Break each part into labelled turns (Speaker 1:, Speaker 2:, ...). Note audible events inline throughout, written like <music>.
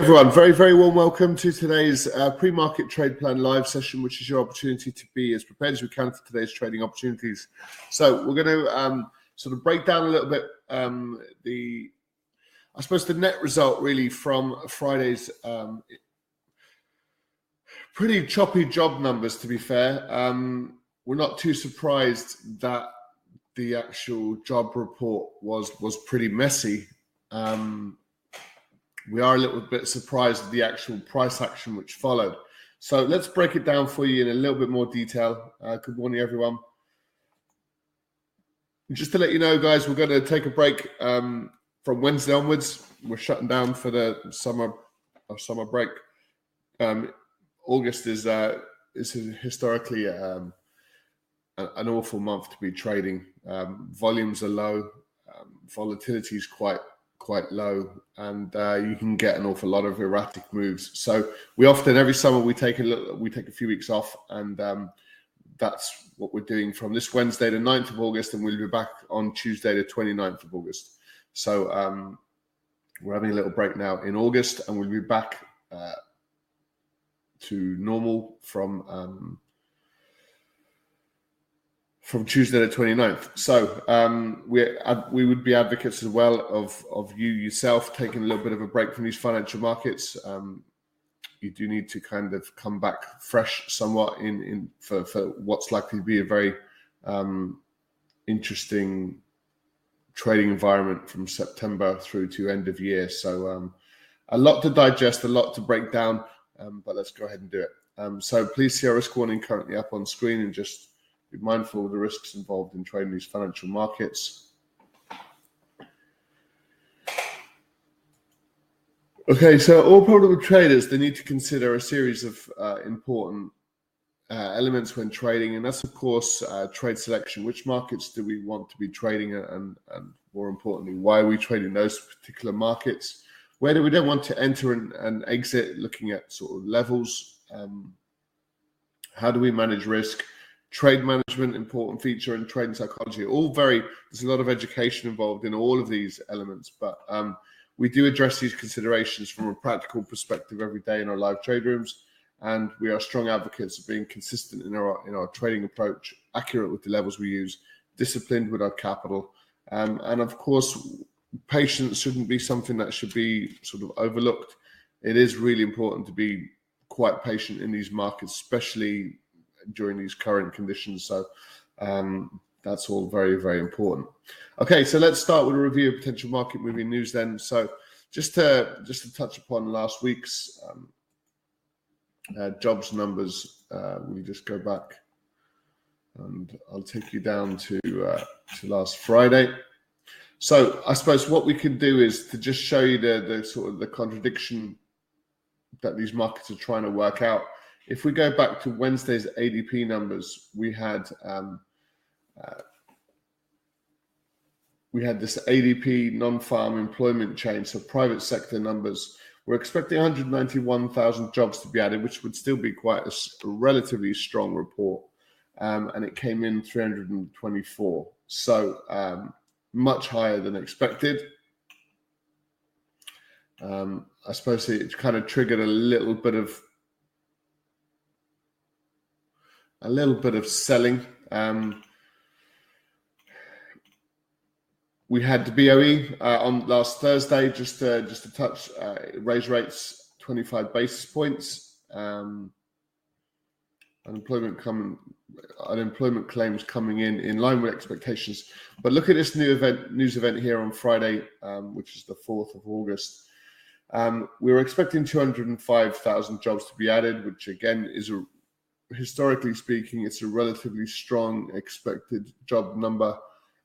Speaker 1: Everyone, very, very warm welcome to today's uh, pre-market trade plan live session, which is your opportunity to be as prepared as we can for today's trading opportunities. So we're going to um, sort of break down a little bit um, the, I suppose, the net result really from Friday's um, pretty choppy job numbers. To be fair, um, we're not too surprised that the actual job report was was pretty messy. Um, we are a little bit surprised at the actual price action which followed. So let's break it down for you in a little bit more detail. Uh, good morning, everyone. Just to let you know, guys, we're going to take a break um, from Wednesday onwards. We're shutting down for the summer or summer break. Um, August is uh, is historically um, an awful month to be trading. Um, volumes are low, um, volatility is quite quite low, and uh, you can get an awful lot of erratic moves. So we often every summer we take a little, we take a few weeks off, and um, that's what we're doing from this Wednesday, the 9th of August, and we'll be back on Tuesday, the 29th of August. So um, we're having a little break now in August, and we'll be back uh, to normal from um, from Tuesday the 29th. So um, we we would be advocates as well of of you yourself taking a little bit of a break from these financial markets. Um, you do need to kind of come back fresh somewhat in in for, for what's likely to be a very um, interesting trading environment from September through to end of year. So um, a lot to digest, a lot to break down, um, but let's go ahead and do it. Um, so please see our risk warning currently up on screen and just be mindful of the risks involved in trading these financial markets. Okay, so all profitable traders they need to consider a series of uh, important uh, elements when trading, and that's of course uh, trade selection. Which markets do we want to be trading, and, and more importantly, why are we trading those particular markets? Where do we then want to enter and, and exit? Looking at sort of levels. Um, how do we manage risk? Trade management important feature and trade psychology all very there's a lot of education involved in all of these elements but um, we do address these considerations from a practical perspective every day in our live trade rooms and we are strong advocates of being consistent in our in our trading approach accurate with the levels we use disciplined with our capital um, and of course patience shouldn't be something that should be sort of overlooked. It is really important to be quite patient in these markets especially during these current conditions. So um, that's all very, very important. Okay, so let's start with a review of potential market moving news then. So just to just to touch upon last week's um, uh, jobs numbers, uh, we just go back and I'll take you down to uh, to last Friday. So I suppose what we can do is to just show you the the sort of the contradiction that these markets are trying to work out if we go back to Wednesday's ADP numbers, we had um, uh, we had this ADP non-farm employment change, so private sector numbers. We're expecting 191,000 jobs to be added, which would still be quite a, a relatively strong report, um, and it came in 324, so um, much higher than expected. Um, I suppose it kind of triggered a little bit of a little bit of selling. Um, we had the BOE uh, on last Thursday, just to, just to touch uh, raise rates 25 basis points. Um, unemployment coming, unemployment claims coming in in line with expectations. But look at this new event, news event here on Friday, um, which is the fourth of August. Um, we were expecting 205,000 jobs to be added, which again is a historically speaking, it's a relatively strong expected job number,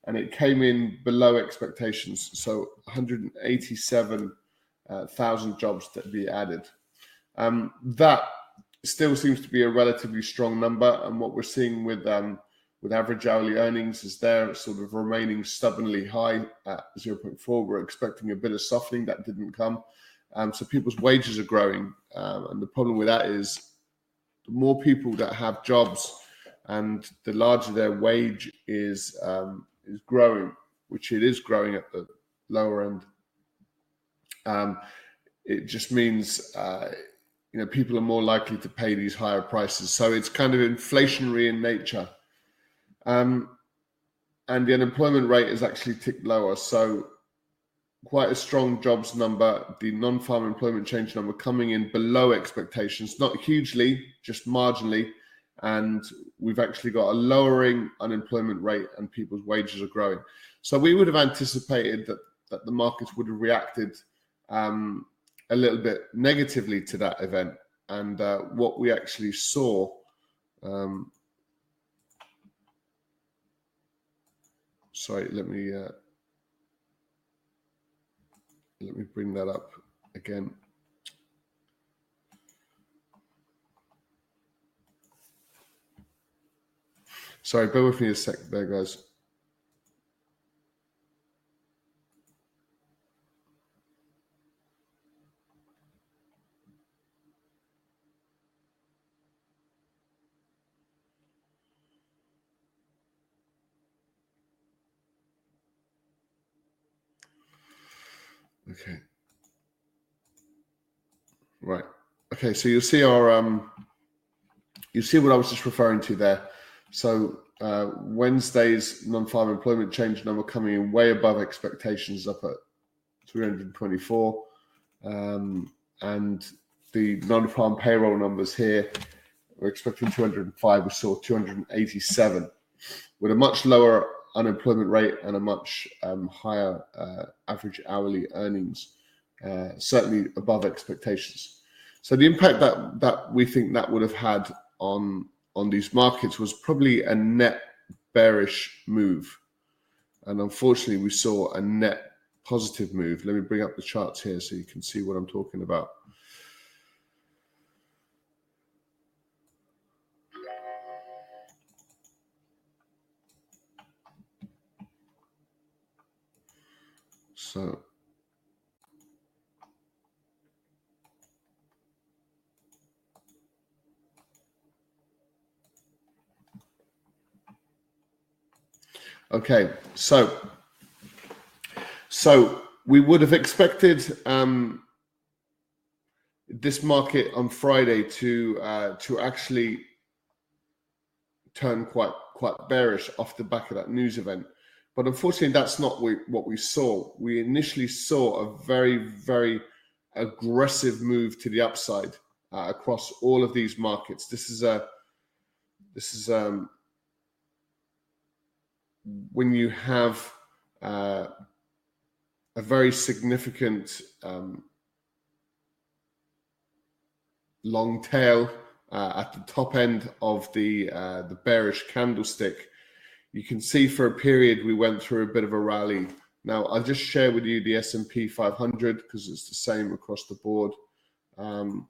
Speaker 1: and it came in below expectations. So 187,000 uh, jobs to be added. Um, that still seems to be a relatively strong number, and what we're seeing with um, with average hourly earnings is there sort of remaining stubbornly high at 0.4. We're expecting a bit of softening that didn't come. Um, so people's wages are growing, um, and the problem with that is the more people that have jobs, and the larger their wage is um, is growing, which it is growing at the lower end. Um, it just means uh, you know people are more likely to pay these higher prices. So it's kind of inflationary in nature. Um, and the unemployment rate is actually ticked lower. So quite a strong jobs number. The non-farm employment change number coming in below expectations, not hugely, just marginally. And we've actually got a lowering unemployment rate, and people's wages are growing. So we would have anticipated that that the markets would have reacted um, a little bit negatively to that event. And uh, what we actually saw. Um, sorry, let me. Uh, let me bring that up again. Sorry, bear with me a sec there, guys. Okay. Right. Okay. So you'll see our um, you see what I was just referring to there. So uh, Wednesday's non-farm employment change number coming in way above expectations, up at 324, um, and the non-farm payroll numbers here we're expecting 205. We saw 287 with a much lower unemployment rate and a much um, higher uh, average hourly earnings, uh, certainly above expectations. So the impact that that we think that would have had on on these markets was probably a net bearish move, and unfortunately we saw a net positive move. Let me bring up the charts here so you can see what I'm talking about. So Okay, so so we would have expected um, this market on Friday to uh, to actually turn quite quite bearish off the back of that news event. But unfortunately, that's not what we saw. We initially saw a very, very aggressive move to the upside uh, across all of these markets. This is a this is um, when you have uh, a very significant um, long tail uh, at the top end of the uh, the bearish candlestick you can see for a period we went through a bit of a rally. Now I'll just share with you the S&P 500 because it's the same across the board. Um,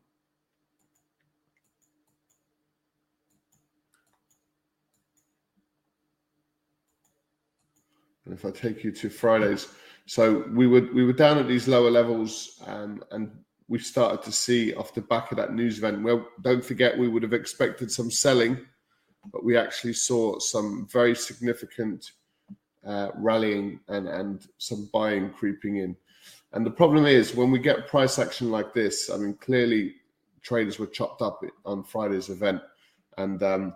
Speaker 1: and if I take you to Fridays, so we were we were down at these lower levels, um, and we started to see off the back of that news event. Well, don't forget we would have expected some selling but we actually saw some very significant uh, rallying and, and some buying creeping in. And the problem is when we get price action like this, I mean, clearly traders were chopped up on Friday's event. And, um,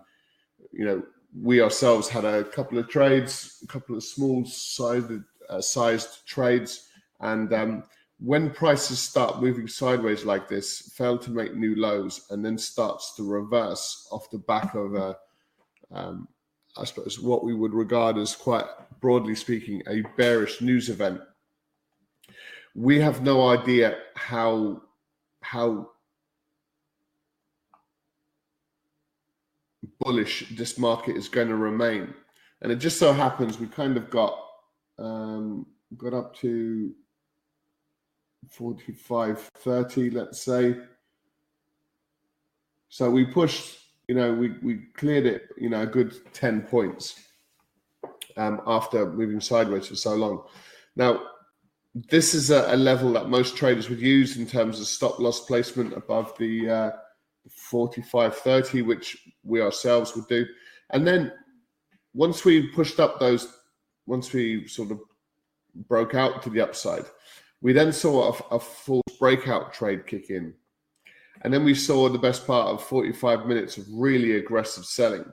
Speaker 1: you know, we ourselves had a couple of trades, a couple of small sized, uh, sized trades. And um, when prices start moving sideways like this, fail to make new lows, and then starts to reverse off the back of a, um, I suppose, what we would regard as quite broadly speaking, a bearish news event. We have no idea how how bullish this market is going to remain, and it just so happens we kind of got um, got up to 45 30 let's say. So we pushed you know we, we cleared it you know a good 10 points um, after moving sideways for so long. Now this is a, a, level that most traders would use in terms of stop loss placement above the uh, 45 30 which we ourselves would do and then once we pushed up those once we sort of broke out to the upside we then saw a, a full breakout trade kick in. And then we saw the best part of 45 minutes of really aggressive selling.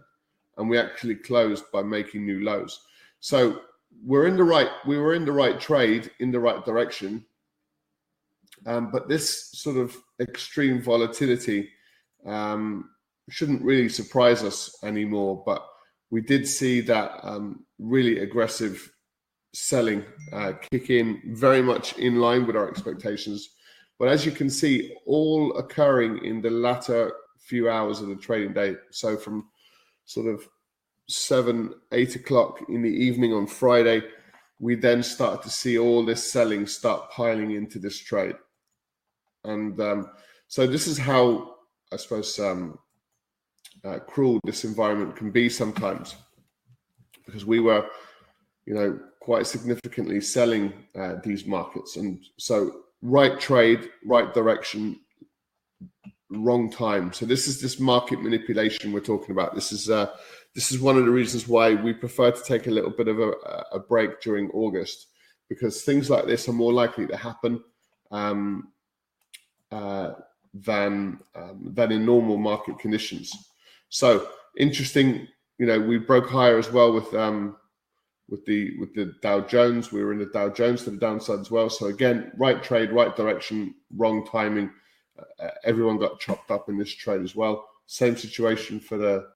Speaker 1: And we actually closed by making new lows. So we're in the right, we were in the right trade in the right direction. Um, but this sort of extreme volatility um, shouldn't really surprise us anymore. But we did see that um, really aggressive selling uh, kick in very much in line with our expectations. But as you can see, all occurring in the latter few hours of the trading day. So from sort of seven, eight o'clock in the evening on Friday, we then start to see all this selling start piling into this trade. And um, so this is how I suppose um, uh, cruel this environment can be sometimes, because we were, you know, quite significantly selling uh, these markets. And so, right trade, right direction, wrong time. So this is this market manipulation we're talking about. This is uh, this is one of the reasons why we prefer to take a little bit of a, a break during August because things like this are more likely to happen um, uh, than um, than in normal market conditions. So interesting. You know, we broke higher as well with um, with the with the Dow Jones. We were in the Dow Jones to the downside as well. So again, right trade, right direction, wrong timing. Uh, everyone got chopped up in this trade as well. Same situation for the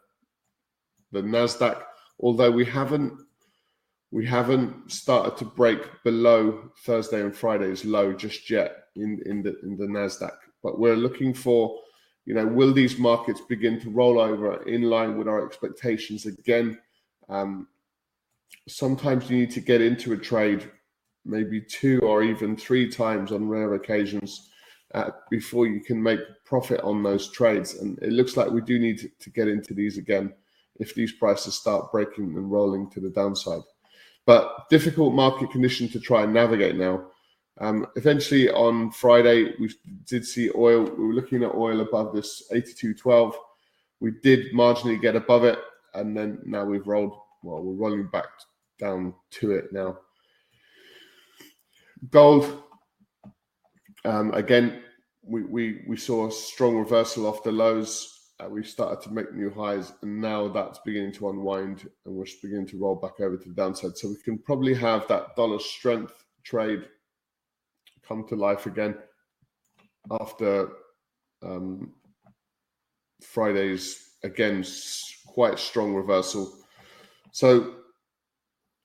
Speaker 1: the Nasdaq. Although we haven't we haven't started to break below Thursday and Friday's low just yet in in the in the Nasdaq. But we're looking for, you know, will these markets begin to roll over in line with our expectations again? Um, sometimes you need to get into a trade maybe two or even three times on rare occasions uh, before you can make profit on those trades. And it looks like we do need to, to get into these again if these prices start breaking and rolling to the downside. But difficult market condition to try and navigate now. Um, eventually on Friday, we did see oil. We were looking at oil above this 82.12. We did marginally get above it, and then now we've rolled. Well, we're rolling back down to it now. Gold, um, again, we, we, we saw a strong reversal off the lows. Uh, we started to make new highs, and now that's beginning to unwind, and we're beginning to roll back over to the downside. So we can probably have that dollar strength trade come to life again after um, Friday's again quite strong reversal. So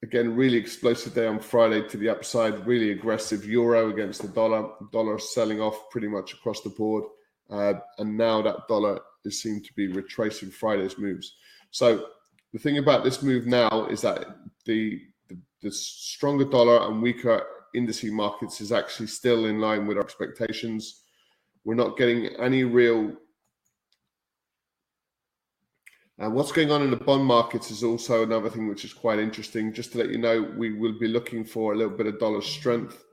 Speaker 1: Again, really explosive day on Friday to the upside, really aggressive euro against the dollar. Dollar selling off pretty much across the board. Uh, and now that dollar is seen to be retracing Friday's moves. So the thing about this move now is that the, the, the stronger dollar and weaker indice markets is actually still in line with our expectations. We're not getting any real and what's going on in the bond markets is also another thing which is quite interesting. Just to let you know, we will be looking for a little bit of dollar strength,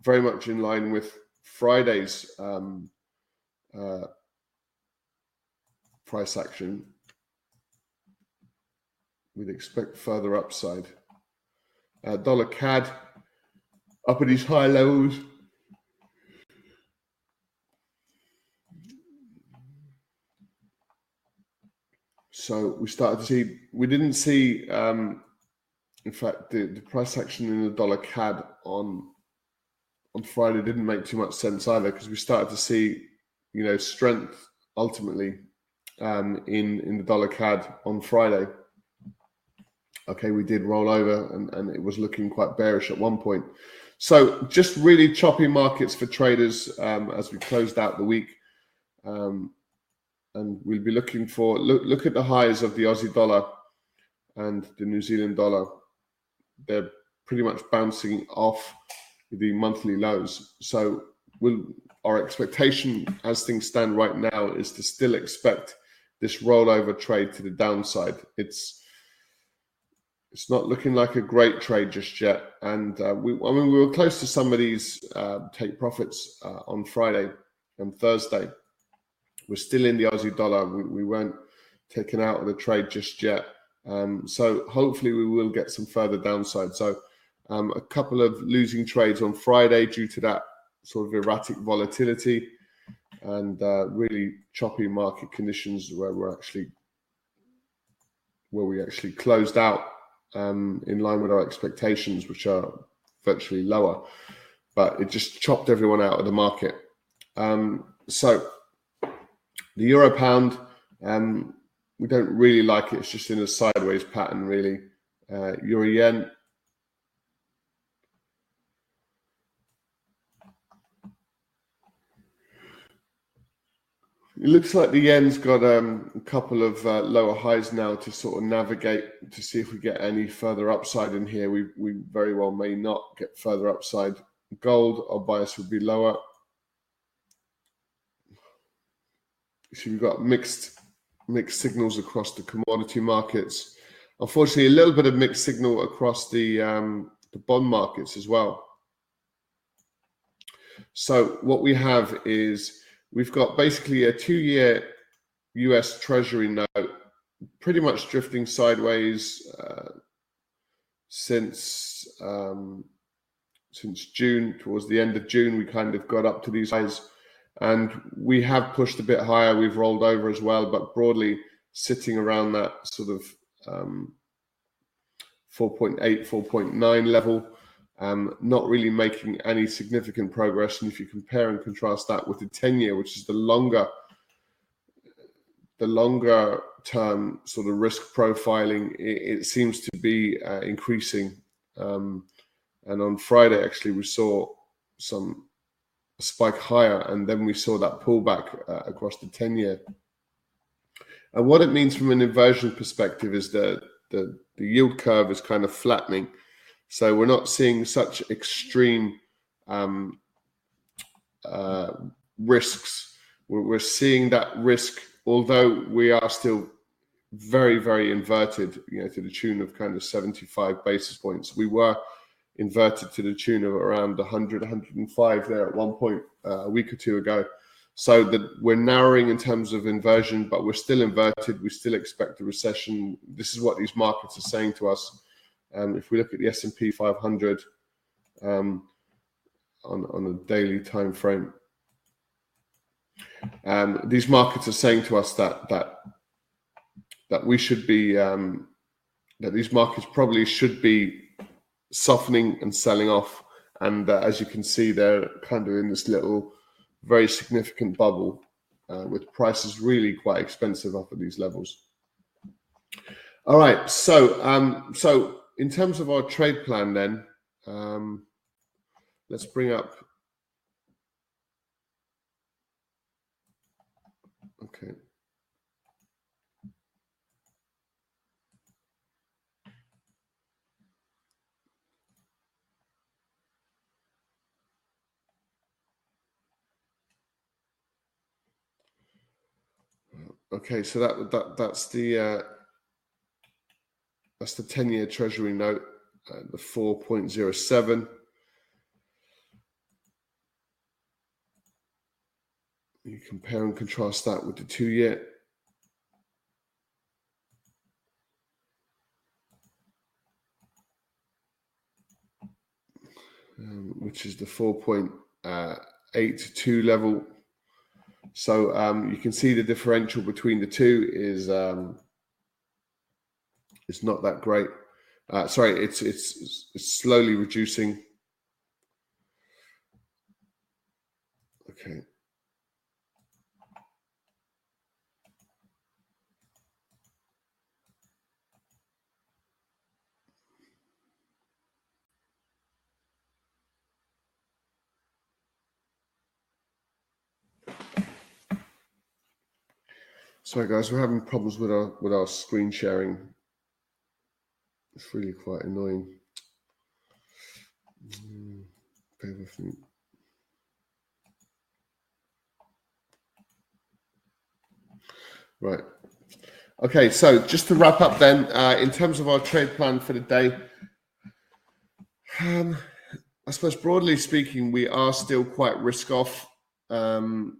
Speaker 1: very much in line with Friday's um, uh, price action. We'd expect further upside. Uh, dollar CAD up at these high levels. So we started to see, we didn't see, um, in fact, the, the price action in the dollar CAD on on Friday didn't make too much sense either because we started to see, you know, strength ultimately um, in in the dollar CAD on Friday. Okay, we did roll over and, and it was looking quite bearish at one point. So just really choppy markets for traders um, as we closed out the week. Um, and we'll be looking for look look at the highs of the Aussie dollar and the New Zealand dollar. They're pretty much bouncing off the monthly lows. So we'll, our expectation as things stand right now is to still expect this rollover trade to the downside. It's it's not looking like a great trade just yet, and uh, we I mean we were close to some of these uh, take profits uh, on Friday and Thursday. We're still in the Aussie dollar. We, we weren't taken out of the trade just yet. Um, so hopefully we will get some further downside. So um, a couple of losing trades on Friday due to that sort of erratic volatility and uh, really choppy market conditions where we're actually where we actually closed out um, in line with our expectations, which are virtually lower. But it just chopped everyone out of the market. Um, so the euro pound, um, we don't really like it. It's just in a sideways pattern, really. Uh, euro yen, It looks like the yen's got um, a couple of uh, lower highs now to sort of navigate to see if we get any further upside in here. We we very well may not get further upside. Gold, our bias would be lower. So we've got mixed mixed signals across the commodity markets. Unfortunately, a little bit of mixed signal across the um, the bond markets as well. So what we have is we've got basically a two-year U.S. Treasury note, pretty much drifting sideways uh, since um, since June. Towards the end of June, we kind of got up to these highs, and we have pushed a bit higher. We've rolled over as well, but broadly sitting around that sort of um, 4.8, 4.9 level um, not really making any significant progress. And if you compare and contrast that with the 10 year, which is the longer, the longer term sort of risk profiling, it, it seems to be uh, increasing. Um, and on Friday, actually, we saw some spike higher, and then we saw that pullback uh, across the 10 year. And what it means from an inversion perspective is that the, the yield curve is kind of flattening so we're not seeing such extreme um, uh, risks. We're, seeing that risk, although we are still very, very inverted, you know, to the tune of kind of 75 basis points. We were inverted to the tune of around 100, 105 there at one point uh, a week or two ago. So that we're narrowing in terms of inversion, but we're still inverted. We still expect a recession. This is what these markets are saying to us. Um, if we look at the S&P 500 um, on, on a daily time frame, um, these markets are saying to us that that that we should be um, that these markets probably should be softening and selling off. And uh, as you can see, they're kind of in this little, very significant bubble, uh, with prices really quite expensive up at these levels. All right, so um, so in terms of our trade plan, then um, let's bring up. Okay. Okay, so that that that's the uh, that's the 10 year Treasury note, uh, the 4.07. You compare and contrast that with the two year. Um, which is the 4.82 uh, level. So um, you can see the differential between the two is um, it's not that great. Uh, sorry, it's, it's it's slowly reducing. Okay. Sorry guys, we're having problems with our with our screen sharing. It's really quite annoying. Mm, with me. Right. Okay, so just to wrap up then, uh, in terms of our trade plan for the day, um, I suppose broadly speaking, we are still quite risk off. Um,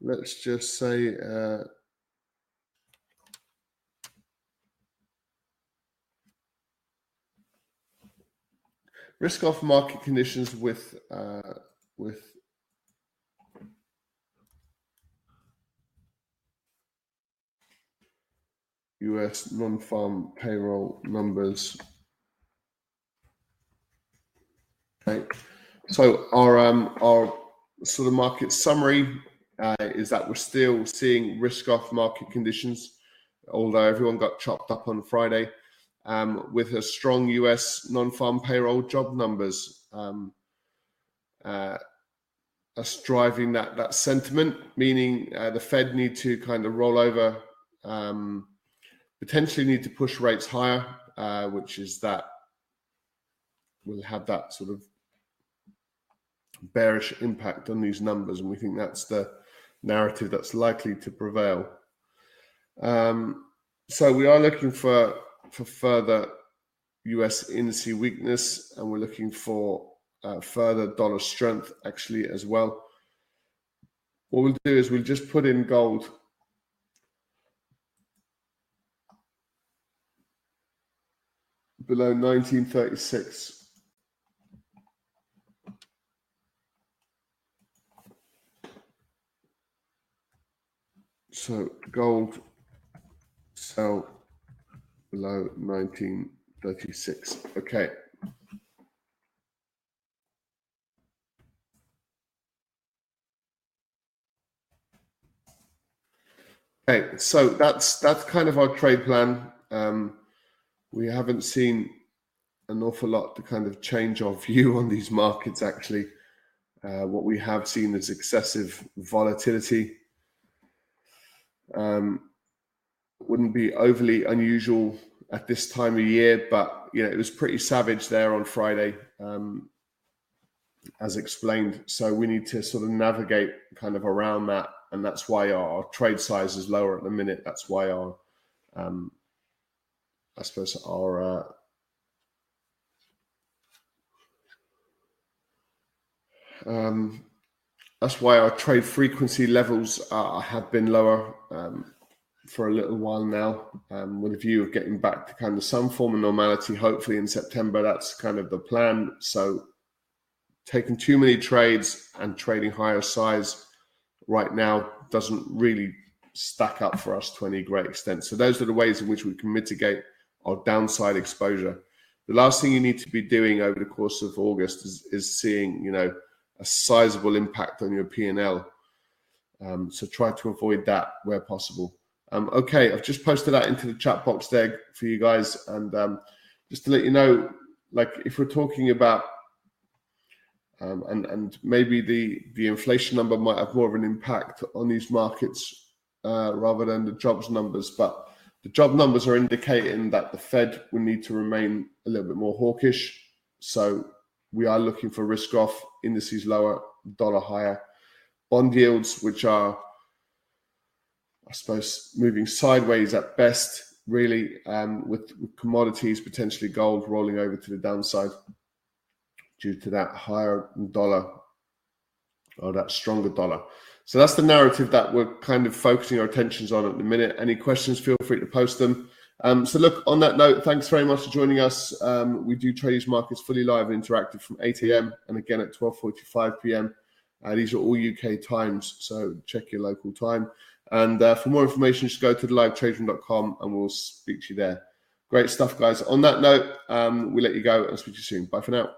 Speaker 1: let's just say uh, risk off market conditions with uh, with US non-farm payroll numbers. So our um, our sort of market summary uh, is that we're still seeing risk off market conditions, although everyone got chopped up on Friday um, with a strong US non farm payroll job numbers. Um, uh, us driving that that sentiment, meaning uh, the Fed need to kind of roll over, um, potentially need to push rates higher, uh, which is that will have that sort of bearish impact on these numbers, and we think that's the narrative that's likely to prevail. Um, so we are looking for for further US indice weakness, and we're looking for uh, further dollar strength actually as well. What we'll do is we'll just put in gold. Below 1936. So gold sell below 1936. Okay. Okay, so that's that's kind of our trade plan. Um, we haven't seen an awful lot to kind of change our <laughs> view on these markets. Actually, uh, what we have seen is excessive volatility um, wouldn't be overly unusual at this time of year, but you know it was pretty savage there on Friday, um, as explained. So we need to sort of navigate kind of around that, and that's why our, trade size is lower at the minute. That's why our, um, I suppose our uh, um, that's why our trade frequency levels are, have been lower um, for a little while now, um, with a view of getting back to kind of some form of normality. Hopefully in September, that's kind of the plan. So, taking too many trades and trading higher size right now doesn't really stack up for us to any great extent. So, those are the ways in which we can mitigate our downside exposure. The last thing you need to be doing over the course of August is, is seeing, you know, a sizable impact on your P&L. Um, so try to avoid that where possible. Um, okay, I've just posted that into the chat box there for you guys. And um, just to let you know, like if we're talking about, um, and, and maybe the, the inflation number might have more of an impact on these markets uh, rather than the jobs numbers. But the job numbers are indicating that the Fed will need to remain a little bit more hawkish. So we are looking for risk off indices lower, dollar higher, bond yields, which are, I suppose, moving sideways at best, really, um, with, commodities, potentially gold rolling over to the downside due to that higher dollar or that stronger dollar. So that's the narrative that we're kind of focusing our attentions on at the minute. Any questions, feel free to post them. Um, so look, on that note, thanks very much for joining us. Um, we do trade these markets fully live and interactive from 8 a.m. and again at 12.45 p.m. Uh, these are all UK times, so check your local time. And uh, for more information, just go to thelivetradesroom.com and we'll speak to you there. Great stuff, guys. On that note, um, we let you go and speak to you soon. Bye for now.